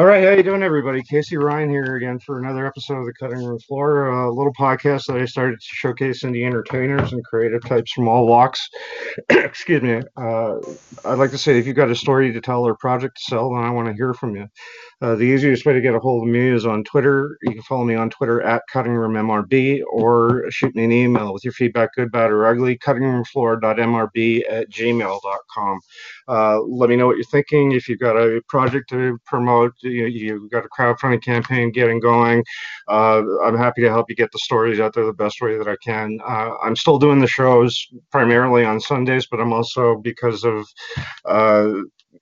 All right, how you doing, everybody? Casey Ryan here again for another episode of the Cutting Room Floor, a little podcast that I started to showcase indie entertainers and creative types from all walks. Excuse me. Uh, I'd like to say if you've got a story to tell or project to sell, then I want to hear from you. Uh, the easiest way to get a hold of me is on Twitter. You can follow me on Twitter at cuttingroommrb or shoot me an email with your feedback, good, bad, or ugly, cuttingroomfloor.mrb at gmail.com. Uh, let me know what you're thinking. If you've got a project to promote, you, you've got a crowdfunding campaign getting going, uh, I'm happy to help you get the stories out there the best way that I can. Uh, I'm still doing the shows primarily on Sundays, but I'm also, because of uh,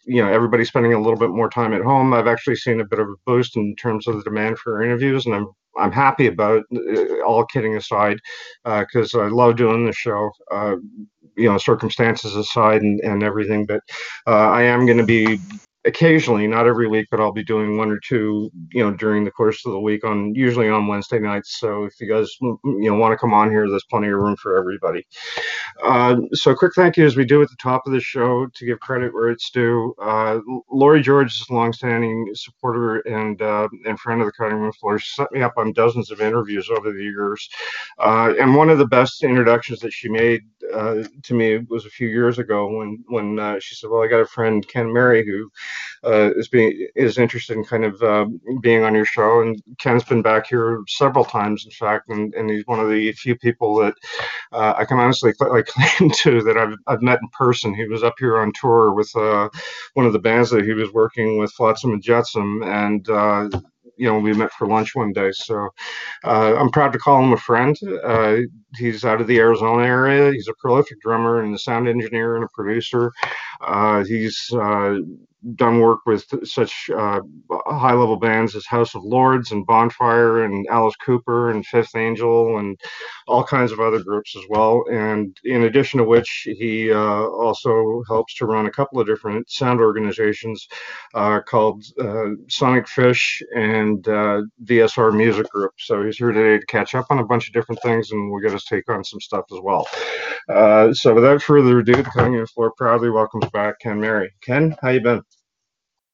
you know everybody's spending a little bit more time at home. I've actually seen a bit of a boost in terms of the demand for interviews and i'm i'm happy about it, all kidding aside because uh, i love doing the show uh, you know circumstances aside and, and everything but uh, i am going to be occasionally, not every week, but I'll be doing one or two, you know, during the course of the week on usually on Wednesday nights. So if you guys, you know, want to come on here, there's plenty of room for everybody. Uh, so quick thank you as we do at the top of the show to give credit where it's due. Uh, Lori George is a longstanding supporter and uh, and friend of the cutting room floor. She set me up on dozens of interviews over the years. Uh, and one of the best introductions that she made uh, to me it was a few years ago when when uh, she said, "Well, I got a friend Ken Mary who uh, is being is interested in kind of uh, being on your show. And Ken's been back here several times, in fact, and, and he's one of the few people that uh, I can honestly claim to that I've I've met in person. He was up here on tour with uh, one of the bands that he was working with, Flotsam and Jetsam, and uh, you know, we met for lunch one day. So uh, I'm proud to call him a friend. Uh, he's out of the Arizona area. He's a prolific drummer and a sound engineer and a producer. Uh, he's uh, done work with such uh, high level bands as House of Lords and Bonfire and Alice Cooper and Fifth Angel and all kinds of other groups as well. And in addition to which, he uh, also helps to run a couple of different sound organizations uh, called uh, Sonic Fish and uh, VSR Music Group. So he's here today to catch up on a bunch of different things and we'll get his take on some stuff as well. Uh, so without further ado, the Cutting Floor proudly welcomes back Ken Mary. Ken, how you been?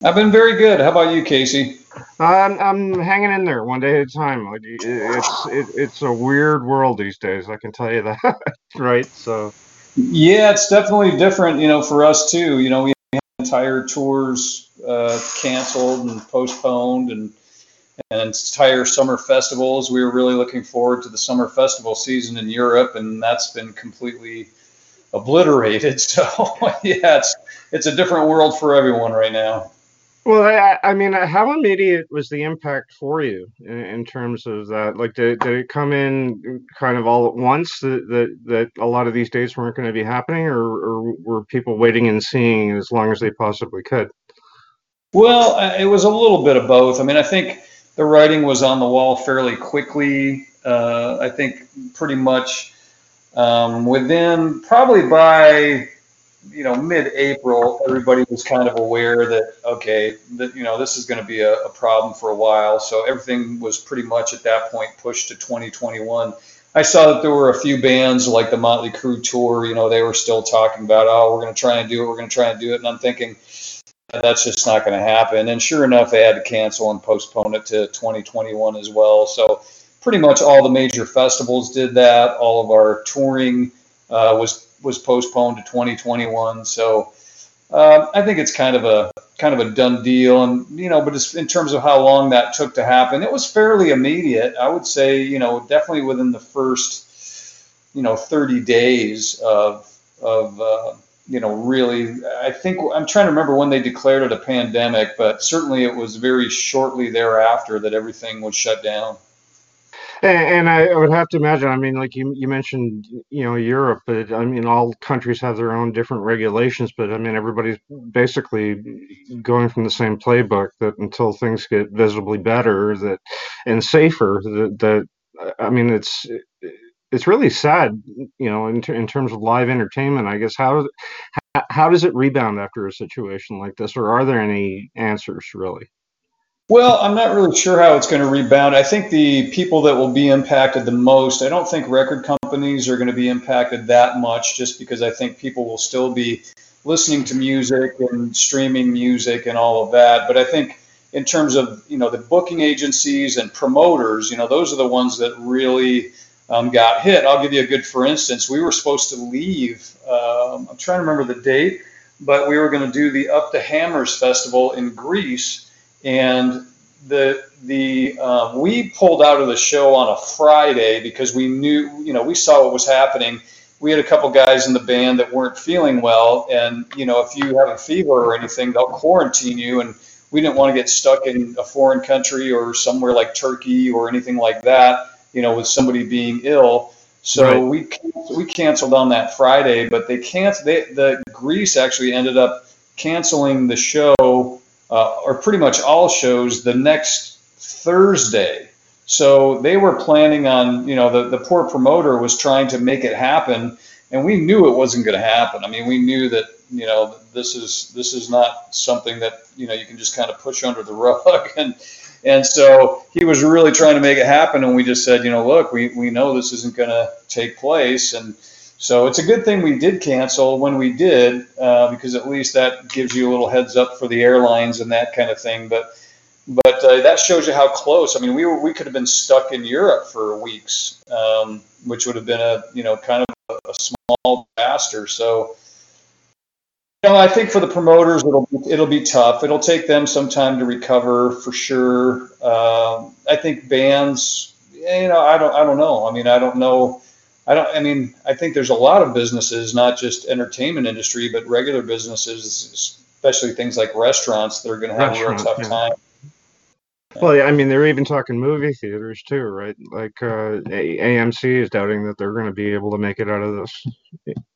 I've been very good. How about you, Casey? I'm I'm hanging in there one day at a time. Like it's it, it's a weird world these days. I can tell you that, right? So. Yeah, it's definitely different. You know, for us too. You know, we had entire tours uh, canceled and postponed, and and entire summer festivals. We were really looking forward to the summer festival season in Europe, and that's been completely obliterated. So yeah, it's it's a different world for everyone right now. Well, I, I, mean, uh, how immediate was the impact for you in, in, terms of that? Like, did, did it come in kind of all at once that that, that a lot of these dates weren't going to be happening, or, or were people waiting and seeing as long as they possibly could? Well, it was a little bit of both. I mean, I think the writing was on the wall fairly quickly. Uh, I think pretty much um, within probably by you know, mid-April, everybody was kind of aware that okay, that you know, this is going to be a, a, problem for a while. So everything was pretty much at that point pushed to 2021. I saw that there were a few bands like the Motley Crue tour. You know, they were still talking about, oh, we're going to try and do it. We're going to try and do it. And I'm thinking that's just not going to happen. And sure enough, they had to cancel and postpone it to 2021 as well. So pretty much all the major festivals did that. All of our touring uh, was was postponed to 2021. So uh, I think it's kind of a kind of a done deal. And you know, but just in terms of how long that took to happen, it was fairly immediate. I would say, you know, definitely within the first, you know, 30 days of of uh, you know, really, I think I'm trying to remember when they declared it a pandemic, but certainly it was very shortly thereafter that everything was shut down. And, I would have to imagine. I mean, like you you mentioned, you know, Europe, but I mean, all countries have their own different regulations. But I mean, everybody's basically going from the same playbook. That until things get visibly better, that and safer, that, that I mean, it's it's really sad, you know, in, in terms of live entertainment. I guess how how does it rebound after a situation like this, or are there any answers really? Well, I'm not really sure how it's going to rebound. I think the people that will be impacted the most, I don't think record companies are going to be impacted that much just because I think people will still be listening to music and streaming music and all of that. But I think in terms of you know the booking agencies and promoters, you know those are the ones that really um, got hit. I'll give you a good for instance. We were supposed to leave. Um, I'm trying to remember the date, but we were going to do the Up the Hammers festival in Greece, and the the um, we pulled out of the show on a Friday because we knew you know we saw what was happening. We had a couple guys in the band that weren't feeling well, and you know if you have a fever or anything, they'll quarantine you and we didn't want to get stuck in a foreign country or somewhere like Turkey or anything like that, you know, with somebody being ill. So right. we we canceled on that Friday, but they canceled. They, the Greece actually ended up canceling the show, uh, or pretty much all shows, the next Thursday. So they were planning on, you know, the, the poor promoter was trying to make it happen, and we knew it wasn't going to happen. I mean, we knew that you know this is this is not something that you know you can just kind of push under the rug and and so he was really trying to make it happen and we just said you know look we, we know this isn't going to take place and so it's a good thing we did cancel when we did uh, because at least that gives you a little heads up for the airlines and that kind of thing but but uh, that shows you how close i mean we were we could have been stuck in europe for weeks um, which would have been a you know kind of a, a small disaster so know, I think for the promoters, it'll it'll be tough. It'll take them some time to recover for sure. Um, I think bands, you know, I don't I don't know. I mean, I don't know. I don't. I mean, I think there's a lot of businesses, not just entertainment industry, but regular businesses, especially things like restaurants, that are going to have a real tough yeah. time well, yeah, I mean, they're even talking movie theaters too, right? Like uh, AMC is doubting that they're going to be able to make it out of this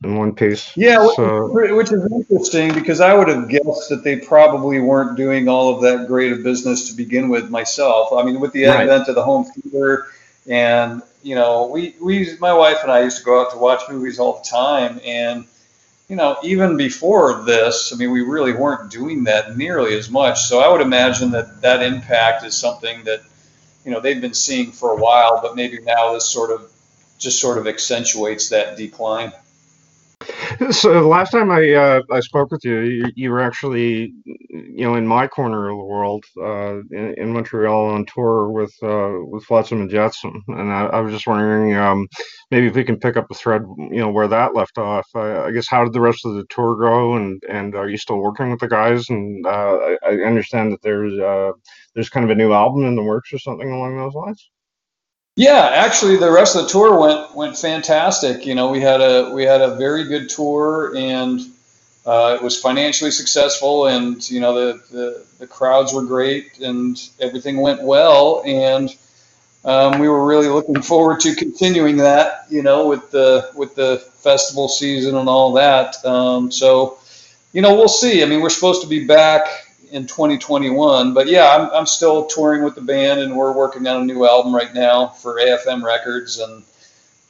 in one piece. Yeah, so, which is interesting because I would have guessed that they probably weren't doing all of that great of business to begin with. Myself, I mean, with the right. advent of the home theater, and you know, we we my wife and I used to go out to watch movies all the time, and you know, even before this, I mean, we really weren't doing that nearly as much. So I would imagine that that impact is something that, you know, they've been seeing for a while, but maybe now this sort of just sort of accentuates that decline. So last time I uh, I spoke with you, you, you, were actually, you know, in my corner of the world, uh, in, in, Montreal on tour with uh, with Flotsam and Jetsam, and I, I was just wondering, um, maybe if we can pick up the thread, you know, where that left off. I, I, guess how did the rest of the tour go, and and are you still working with the guys? And uh, I, I, understand that there's uh, there's kind of a new album in the works or something along those lines. Yeah, actually, the rest of the tour went went fantastic. You know, we had a we had a very good tour, and uh, it was financially successful, and you know the, the the crowds were great, and everything went well, and um, we were really looking forward to continuing that. You know, with the with the festival season and all that. Um, so, you know, we'll see. I mean, we're supposed to be back in 2021. But yeah, I'm, I'm still touring with the band, and we're working on a new album right now for AFM Records, and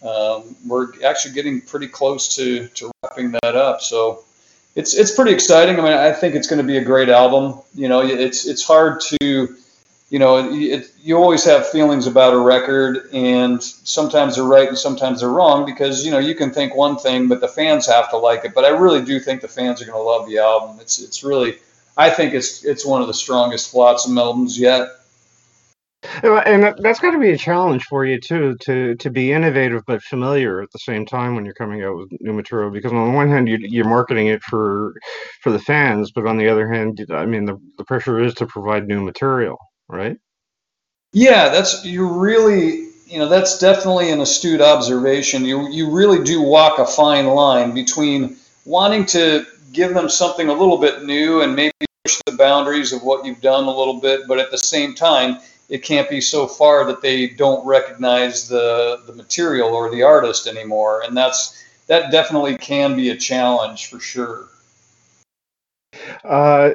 um, we're actually getting pretty close to to wrapping that up. So it's it's pretty exciting. I mean, I think it's going to be a great album. You know, it's it's hard to you know, it, you always have feelings about a record, and sometimes they're right and sometimes they're wrong because you know you can think one thing, but the fans have to like it. But I really do think the fans are going to love the album. It's it's really I think it's it's one of the strongest Flotsam albums yet. Uh, and that's got to be a challenge for you too, to to be innovative but familiar at the same time when you're coming out with new material. Because on the one hand, you, are marketing it for for the fans, but on the other hand, I mean, the the pressure is to provide new material, right? Yeah, that's you really, you know, that's definitely an astute observation. You you really do walk a fine line between wanting to give them something a little bit new and maybe push the boundaries of what you've done a little bit, but at the same time, it can't be so far that they don't recognize the the material or the artist anymore, and that's that definitely can be a challenge for sure. Uh,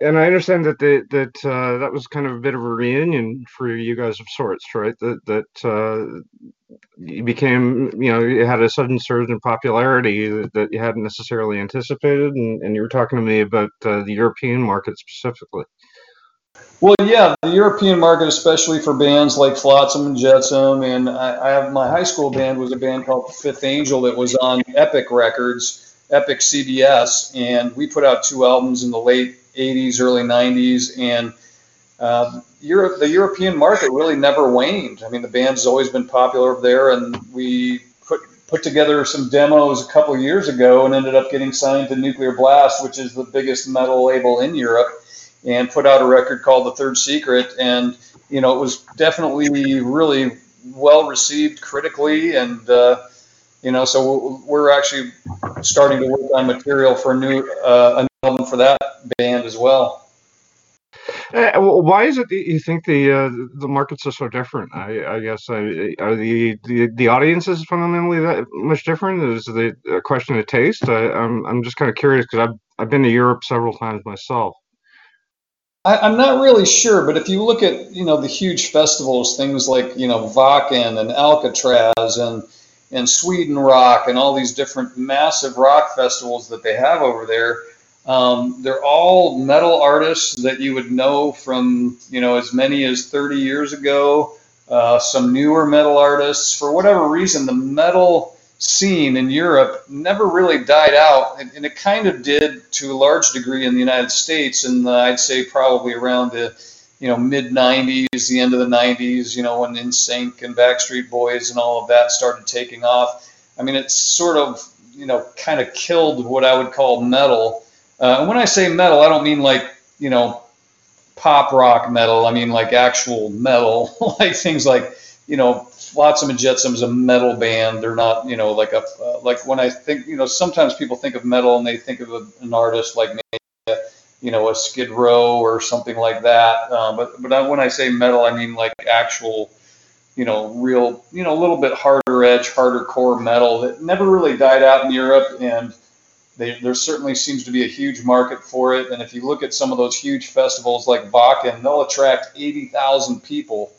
and I understand that the, that uh, that was kind of a bit of a reunion for you guys of sorts, right? That that uh, became, you know, you had a sudden surge in popularity that, that you hadn't necessarily anticipated, and, and you were talking to me about uh, the European market specifically. Well, yeah, the European market, especially for bands like Flotsam and Jetsam, and I, I have my high school band was a band called Fifth Angel that was on Epic Records, Epic CBS, and we put out two albums in the late '80s, early '90s, and uh, Europe, the European market really never waned. I mean, the band's always been popular over there, and we put put together some demos a couple years ago and ended up getting signed to Nuclear Blast, which is the biggest metal label in Europe, and put out a record called The Third Secret. And you know, it was definitely really well received critically, and uh, you know, so we're actually starting to work on material for a new uh, album for that band as well. Uh, why is it you think the uh, the markets are so different? I, I guess uh, are the, the the audiences fundamentally that much different? Is the a question of taste? I, am I'm, I'm just kind of curious because I've I've been to Europe several times myself. I, am not really sure, but if you look at you know the huge festivals, things like you know Wacken and Alcatraz and and Sweden Rock and all these different massive rock festivals that they have over there um, they're all metal artists that you would know from, you know, as many as 30 years ago. Uh, some newer metal artists. For whatever reason, the metal scene in Europe never really died out, and, and it kind of did to a large degree in the United States. And I'd say probably around the, you know, mid 90s, the end of the 90s, you know, when NSYNC and Backstreet Boys and all of that started taking off. I mean, it's sort of, you know, kind of killed what I would call metal. Uh, and when I say metal, I don't mean like, you know, pop rock metal. I mean like actual metal, like things like, you know, Flotsam and Jetsam is a metal band. They're not, you know, like a, uh, like when I think, you know, sometimes people think of metal and they think of a, an artist like you know, a Skid Row or something like that. Um, but, but I, when I say metal, I mean like actual, you know, real, you know, a little bit harder edge, harder core metal that never really died out in Europe. And, they, there certainly seems to be a huge market for it. And if you look at some of those huge festivals like Wacken, they'll attract 80,000 people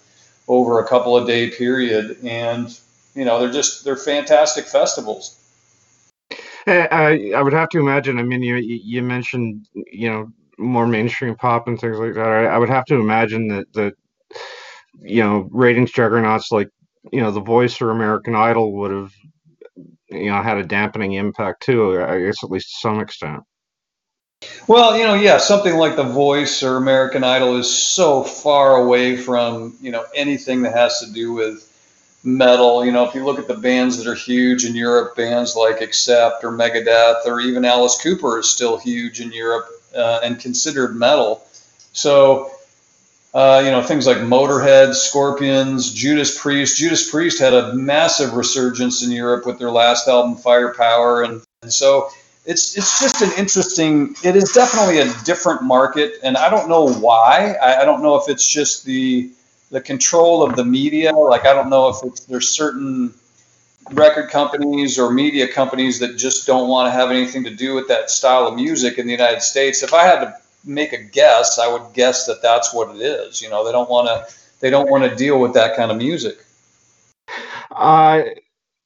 over a couple of day period. And, you know, they're just, they're fantastic festivals. Eh, I, I would have to imagine, I mean, you, you mentioned, you know, more mainstream pop and things like that. I, I would have to imagine that, that, you know, ratings juggernauts like, you know, The Voice or American Idol would have you know had a dampening impact too. I guess at least to some extent. Well, you know, yeah, something like The Voice or American Idol is so far away from you know anything that has to do with metal. You know, if you look at the bands that are huge in Europe, bands like Accept or Megadeth or even Alice Cooper is still huge in Europe uh, and considered metal. So uh, you know, things like Motorhead, Scorpions, Judas Priest. Judas Priest had a massive resurgence in Europe with their last album, Firepower, and, and so it's it's just an interesting. It is definitely a different market, and I don't know why. I, I don't know if it's just the the control of the media. Like I don't know if there's certain record companies or media companies that just don't want to have anything to do with that style of music in the United States. If I had to make a guess, I would guess that that's what it is. You know, they don't want to they don't want to deal with that kind of music. Uh,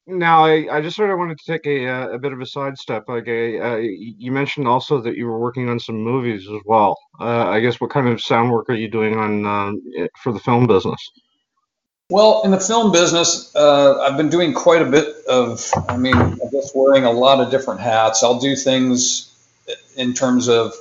now I, I just sort of wanted to take a uh, a bit of a sidestep. Like a, uh, you mentioned also that you were working on some movies as well. Uh, I guess what kind of sound work are you doing on uh, for the film business? Well, in the film business, uh, I've been doing quite a bit of. I mean, I guess wearing a lot of different hats. I'll do things in terms of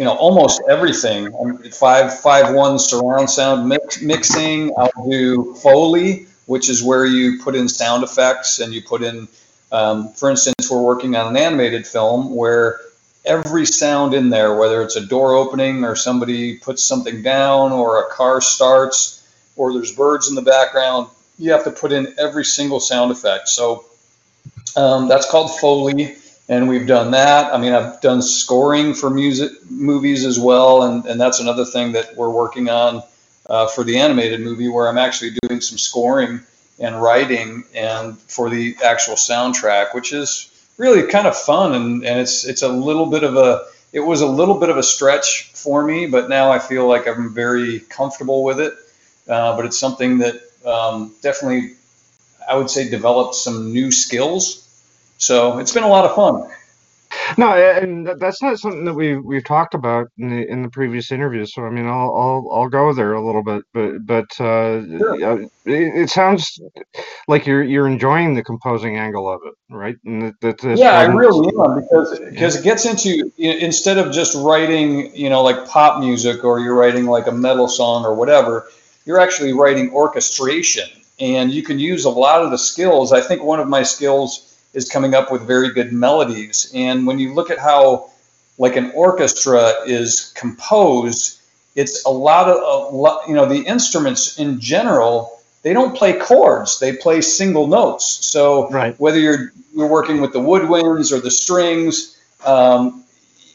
you know almost everything. Five five one surround sound mix, mixing. I'll do Foley, which is where you put in sound effects and you put in. Um, for instance, we're working on an animated film where every sound in there, whether it's a door opening or somebody puts something down or a car starts or there's birds in the background, you have to put in every single sound effect. So um, that's called Foley and we've done that. I mean, I've done scoring for music movies as well, and, and that's another thing that we're working on uh, for the animated movie, where I'm actually doing some scoring and writing and for the actual soundtrack, which is really kind of fun, and, and it's it's a little bit of a it was a little bit of a stretch for me, but now I feel like I'm very comfortable with it. Uh, but it's something that um, definitely I would say developed some new skills so it's been a lot of fun. No, and that's not something that we we've talked about in the in the previous interviews. So I mean, I'll I'll, I'll go there a little bit, but but uh, sure. it, it, sounds like you're you're enjoying the composing angle of it, right? And that, that yeah, I really am because because it gets into instead of just writing, you know, like pop music or you're writing like a metal song or whatever, you're actually writing orchestration, and you can use a lot of the skills. I think one of my skills is coming up with very good melodies. And when you look at how like an orchestra is composed, it's a lot of a lot, you know the instruments in general they don't play chords they play single notes so right. whether you're you're working with the woodwinds or the strings um,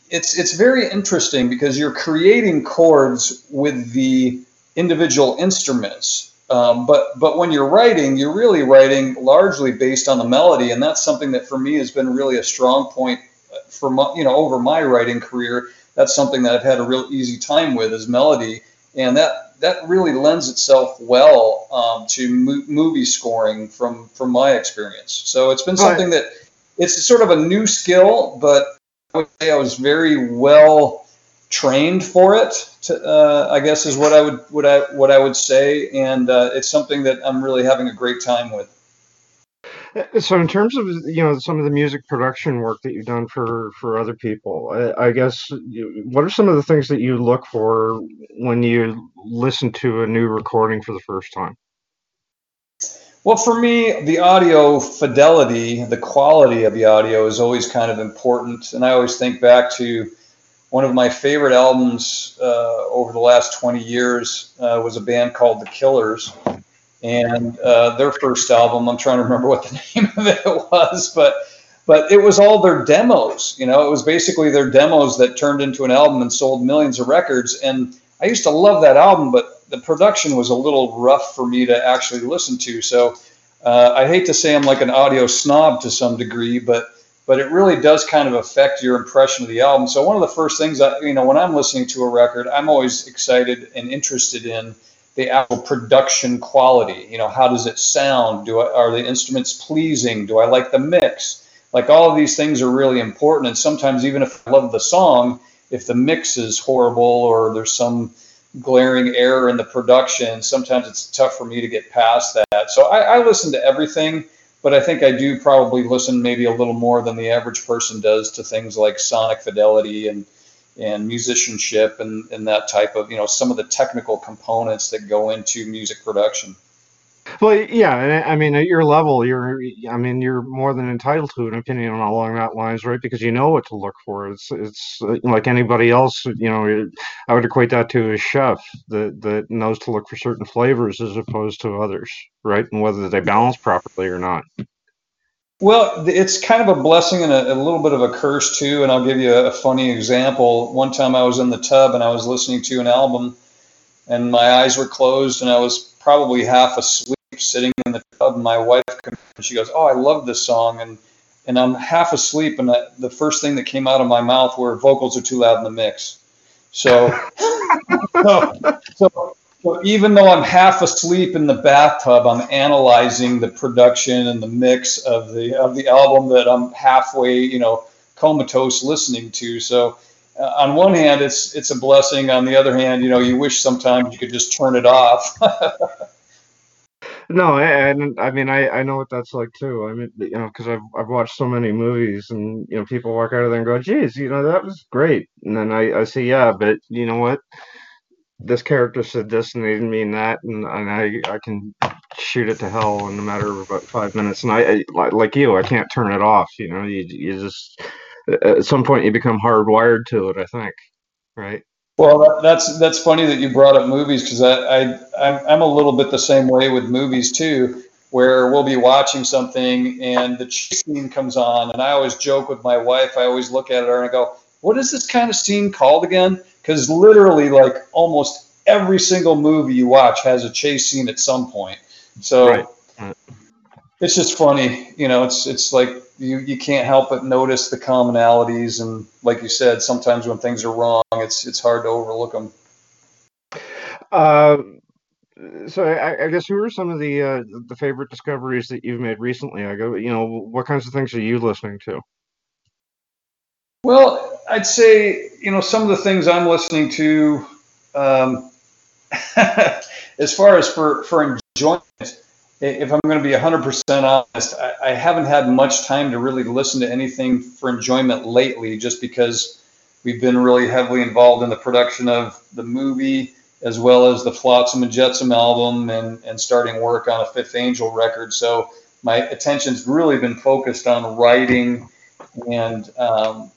it's it's very interesting because you're creating chords with the individual instruments um, but but when you're writing, you're really writing largely based on the melody, and that's something that for me has been really a strong point for my, you know over my writing career. That's something that I've had a real easy time with is melody, and that that really lends itself well um, to mo- movie scoring from from my experience. So it's been something right. that it's sort of a new skill, but I would say I was very well trained for it. To, uh, I guess is what I would what I what I would say, and uh, it's something that I'm really having a great time with. Uh, so, in terms of you know some of the music production work that you've done for for other people, I, I guess you, what are some of the things that you look for when you listen to a new recording for the first time? Well, for me, the audio fidelity, the quality of the audio is always kind of important, and I always think back to one of my favorite albums uh, over the last 20 years uh, was a band called The Killers. And uh, their first album, I'm trying to remember what the name of it was, but but it was all their demos. You know, it was basically their demos that turned into an album and sold millions of records. And I used to love that album, but the production was a little rough for me to actually listen to. So uh, I hate to say I'm like an audio snob to some degree, but but it really does kind of affect your impression of the album. So one of the first things I, you know, when I'm listening to a record, I'm always excited and interested in the actual production quality. You know, how does it sound? Do I, are the instruments pleasing? Do I like the mix? Like all of these things are really important. And sometimes even if I love the song, if the mix is horrible or there's some glaring error in the production, sometimes it's tough for me to get past that. So I, I listen to everything but I think I do probably listen maybe a little more than the average person does to things like sonic fidelity and and musicianship and, and that type of you know some of the technical components that go into music production. Well, yeah, I mean, at your level, you're, I mean, you're more than entitled to an opinion along that lines, right? Because you know what to look for. It's, it's uh, like anybody else, you know. I would equate that to a chef that that knows to look for certain flavors as opposed to others, right? And whether they balance properly or not. Well, it's kind of a blessing and a, a, little bit of a curse too. And I'll give you a, a funny example. One time I was in the tub and I was listening to an album, and my eyes were closed and I was probably half asleep sitting in the tub. My wife comes and she goes, "Oh, I love this song," and and I'm half asleep, and I, the first thing that came out of my mouth were vocals are too loud in the mix. So, so, so, so even though I'm half asleep in the bathtub, I'm analyzing the production and the mix of the of the album that I'm halfway, you know, comatose listening to. So. Uh, on one hand, it's it's a blessing. On the other hand, you know, you wish sometimes you could just turn it off. no, and I mean, I, I know what that's like too. I mean, you know, because I've I've watched so many movies, and you know, people walk out of there and go, "Geez, you know, that was great," and then I I say, "Yeah, but you know what? This character said this, and they didn't mean that," and and I I can shoot it to hell in a matter of about five minutes, and I, I like you, I can't turn it off. You know, you you just at some point you become hardwired to it. I think, right? Well, that's that's funny that you brought up movies because I, I I'm a little bit the same way with movies too, where we'll be watching something and the chase scene comes on, and I always joke with my wife. I always look at her and I go, "What is this kind of scene called again?" Because literally, like almost every single movie you watch has a chase scene at some point. So right. It's just funny, you know. It's it's like you, you can't help but notice the commonalities and like you said sometimes when things are wrong it's it's hard to overlook them uh, so I, I, guess who are some of the uh, the favorite discoveries that you've made recently i go you know what kinds of things are you listening to Well, I'd say you know some of the things I'm listening to, um, as far as for for enjoyment. If I'm going to be 100% honest, I, I haven't had much time to really listen to anything for enjoyment lately, just because we've been really heavily involved in the production of the movie as well as the Flotsam and Jetsam album and, and starting work on a Fifth Angel record. So my attention's really been focused on writing and um,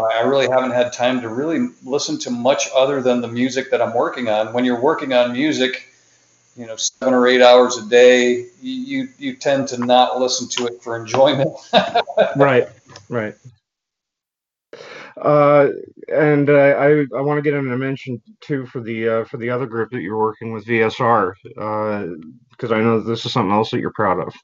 I really haven't had time to really listen to much other than the music that I'm working on. When you're working on music, you know, seven or eight hours a day, you you tend to not listen to it for enjoyment. right, right. Uh, and uh, I I want to get in a mention too for the uh, for the other group that you're working with VSR because uh, I know this is something else that you're proud of.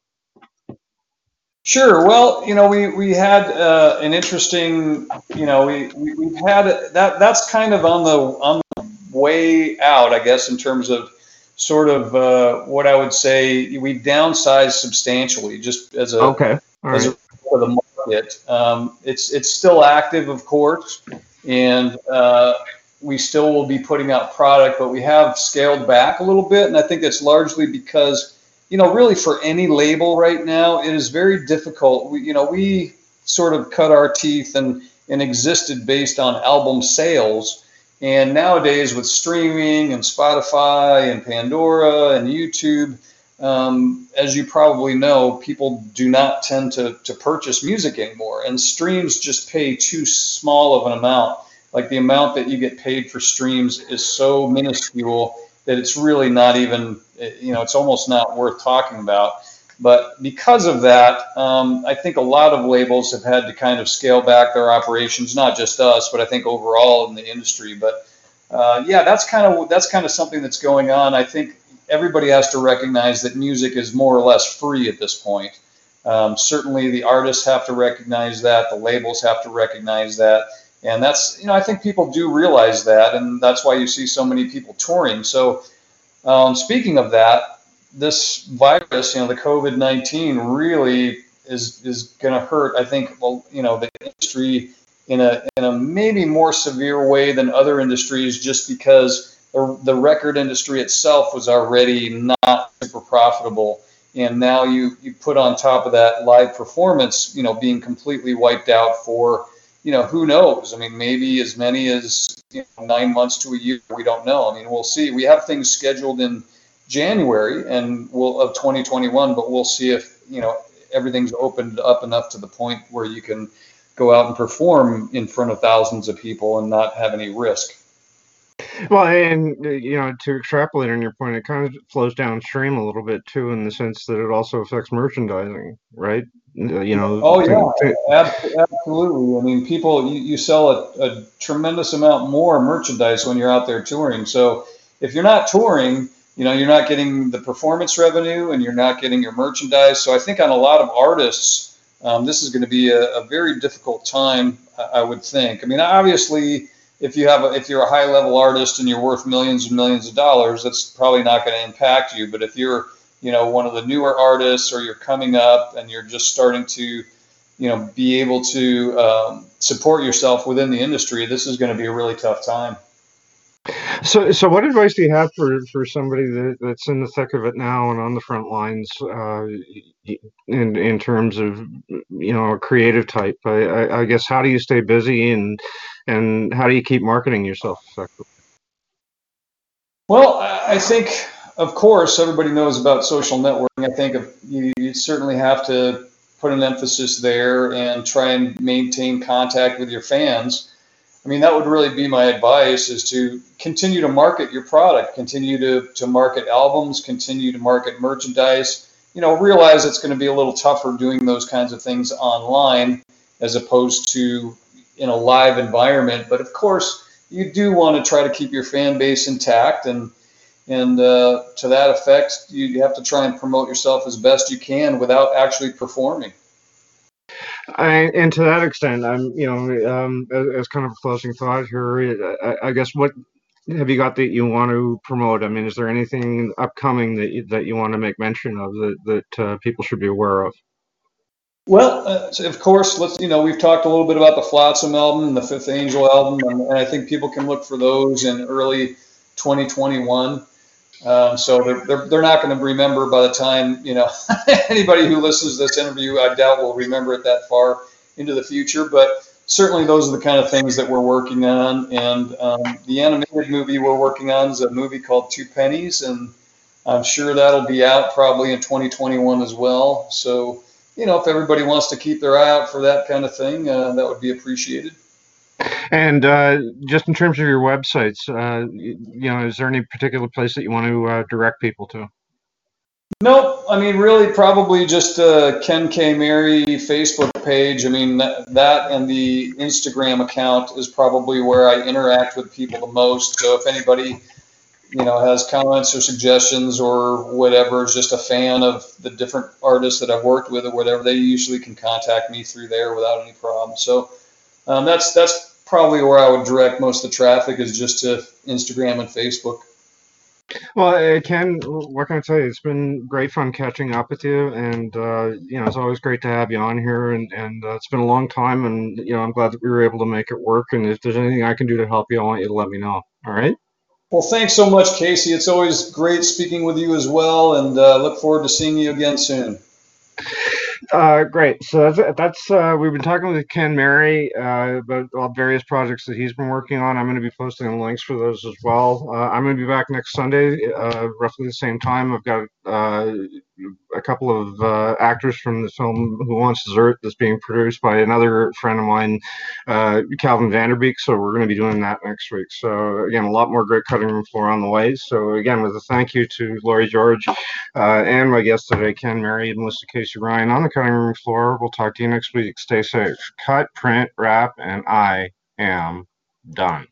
Sure. Well, you know, we we had uh, an interesting, you know, we, we have had that. That's kind of on the on the way out, I guess, in terms of sort of uh, what I would say we downsized substantially, just as a okay, All as right. a, for the market. Um, it's it's still active, of course, and uh, we still will be putting out product, but we have scaled back a little bit, and I think that's largely because you know, really for any label right now, it is very difficult. We, you know, we sort of cut our teeth and, and existed based on album sales. And nowadays, with streaming and Spotify and Pandora and YouTube, um, as you probably know, people do not tend to, to purchase music anymore. And streams just pay too small of an amount. Like the amount that you get paid for streams is so minuscule that it's really not even, you know, it's almost not worth talking about. But because of that, um, I think a lot of labels have had to kind of scale back their operations, not just us, but I think overall in the industry. But uh, yeah, that's kind of that's kind of something that's going on. I think everybody has to recognize that music is more or less free at this point. Um, certainly, the artists have to recognize that. The labels have to recognize that. And that's, you know, I think people do realize that, and that's why you see so many people touring. So, um, speaking of that, this virus, you know, the COVID 19 really is, is going to hurt, I think, well, you know, the industry in a, in a maybe more severe way than other industries just because the, the record industry itself was already not super profitable. And now you, you put on top of that live performance, you know, being completely wiped out for you know, who knows? I mean, maybe as many as you know, nine months to a year. We don't know. I mean, we'll see. We have things scheduled in January and we'll of 2021, but we'll see if you know everything's opened up enough to the point where you can go out and perform in front of thousands of people and not have any risk. Well, and you know, to extrapolate on your point, it kind of flows downstream a little bit too, in the sense that it also affects merchandising, right? You know. Oh yeah, absolutely. I mean, people, you, you sell a, a tremendous amount more merchandise when you're out there touring. So if you're not touring, you know, you're not getting the performance revenue and you're not getting your merchandise. So I think on a lot of artists, um, this is going to be a, a very difficult time. I would think. I mean, obviously if you have a, if you're a high level artist and you're worth millions and millions of dollars, that's probably not going to impact you. But if you're you know one of the newer artists or you're coming up and you're just starting to you know be able to um, support yourself within the industry, this is going to be a really tough time. So, so what advice do you have for, for somebody that, that's in the thick of it now and on the front lines, uh, in in terms of you know a creative type? I, I, I guess how do you stay busy and and how do you keep marketing yourself effectively? Well, I think, of course, everybody knows about social networking. I think you, you certainly have to put an emphasis there and try and maintain contact with your fans. I mean, that would really be my advice is to continue to market your product, continue to, to market albums, continue to market merchandise. You know, realize it's going to be a little tougher doing those kinds of things online as opposed to in a live environment. But of course, you do want to try to keep your fan base intact, and and uh, to that effect, you have to try and promote yourself as best you can without actually performing. I, and to that extent, I'm, you know, um, as, as, kind of a closing thought here, I, I, guess what have you got that you want to promote? I mean, is there anything upcoming that you, that you want to make mention of that that uh, people should be aware of? Well, uh, so of course, let's you know we've talked a little bit about the Flotsam album the Fifth Angel album, and, and I think people can look for those in early 2021. Um, so they're, they're, they're not going to remember by the time you know anybody who listens to this interview. I doubt will remember it that far into the future, but certainly those are the kind of things that we're working on. And um, the animated movie we're working on is a movie called Two Pennies, and I'm sure that'll be out probably in 2021 as well. So you know, if everybody wants to keep their eye out for that kind of thing, uh, that would be appreciated. And uh, just in terms of your websites, uh, you know, is there any particular place that you want to uh, direct people to? Nope. I mean, really, probably just uh, Ken K. Mary Facebook page. I mean, that, that and the Instagram account is probably where I interact with people the most. So if anybody you know, has comments or suggestions or whatever, is just a fan of the different artists that I've worked with or whatever, they usually can contact me through there without any problem. So um, that's that's probably where I would direct most of the traffic is just to Instagram and Facebook. Well, Ken, what can I tell you? It's been great fun catching up with you, and uh, you know it's always great to have you on here. And and uh, it's been a long time, and you know I'm glad that we were able to make it work. And if there's anything I can do to help you, I want you to let me know. All right. Well, thanks so much, Casey. It's always great speaking with you as well, and uh, look forward to seeing you again soon. Uh, great. So that's, that's uh, we've been talking with Ken Mary uh, about various projects that he's been working on. I'm going to be posting links for those as well. Uh, I'm going to be back next Sunday, uh, roughly the same time. I've got uh, a couple of actors from the film Who Wants Dessert that's being produced by another friend of mine, Calvin Vanderbeek. So we're going to be doing that next week. So again, a lot more great cutting room floor on the way. So again, with a thank you to Laurie George and my guest today, Ken Mary and Melissa Casey Ryan the cutting room floor. We'll talk to you next week. Stay safe. Cut, print, wrap, and I am done.